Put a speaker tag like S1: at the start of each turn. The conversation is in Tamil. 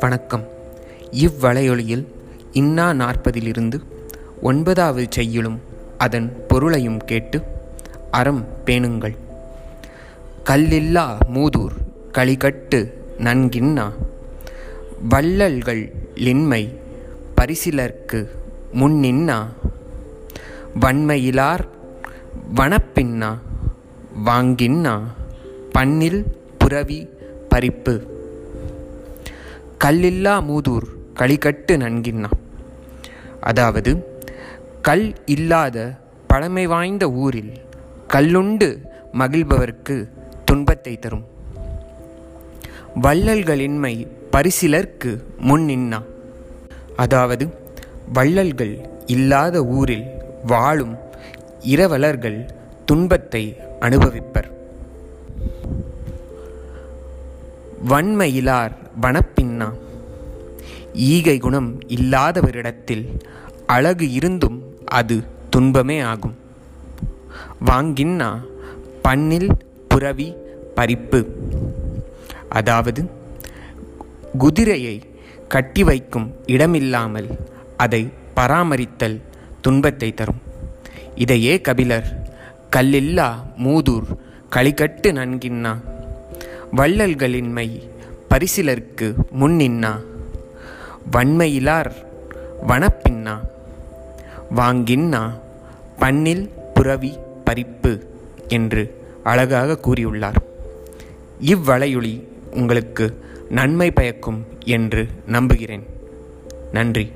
S1: வணக்கம். இவ்வளையொலியில் இன்னா நாற்பதிலிருந்து ஒன்பதாவது செய்யுளும் அதன் பொருளையும் கேட்டு அறம் பேணுங்கள். கல்லில்லா மூதூர் களிகட்டு நன்கின்னா வள்ளல்கள் லின்மை பரிசிலர்க்கு முன்னின்னா வன்மையிலார் வனப்பின்னா வாங்கின்னா பண்ணில் புரவி பறிப்பு கல்லில்லா மூதூர் களிகட்டு நன்கின்னா. அதாவது கல் இல்லாத பழமை வாய்ந்த ஊரில் கல்லுண்டு மகிழ்பவர்க்கு துன்பத்தை தரும். வள்ளல்களின்மை பரிசிலர்க்கு முன் நின்னா. அதாவது வள்ளல்கள் இல்லாத ஊரில் வாழும் இரவலர்கள் துன்பத்தை அனுபவிப்பர். வன்மையிலார் வனப்பின்னா. ஈகை குணம் இல்லாதவரிடத்தில் அழகு இருந்தும் அது துன்பமே ஆகும். வாங்கின்னா பண்ணில் புறவி பறிப்பு. அதாவது குதிரையை கட்டி வைக்கும் இடமில்லாமல் அதை பராமரித்தல் துன்பத்தை தரும். இதையே கபிலர் கல்லில்லா மூதூர் களிகட்டு நன்கின்னா வள்ளல்களின்மை பரிசிலர்க்கு முன்னின்னா வன்மையிலார் வனப்பின்னா வாங்கின்னா பண்ணில் புரவி பறிப்பு என்று அழகாக கூறியுள்ளார். இவ்வளையொலி உங்களுக்கு நன்மை பயக்கும் என்று நம்புகிறேன். நன்றி.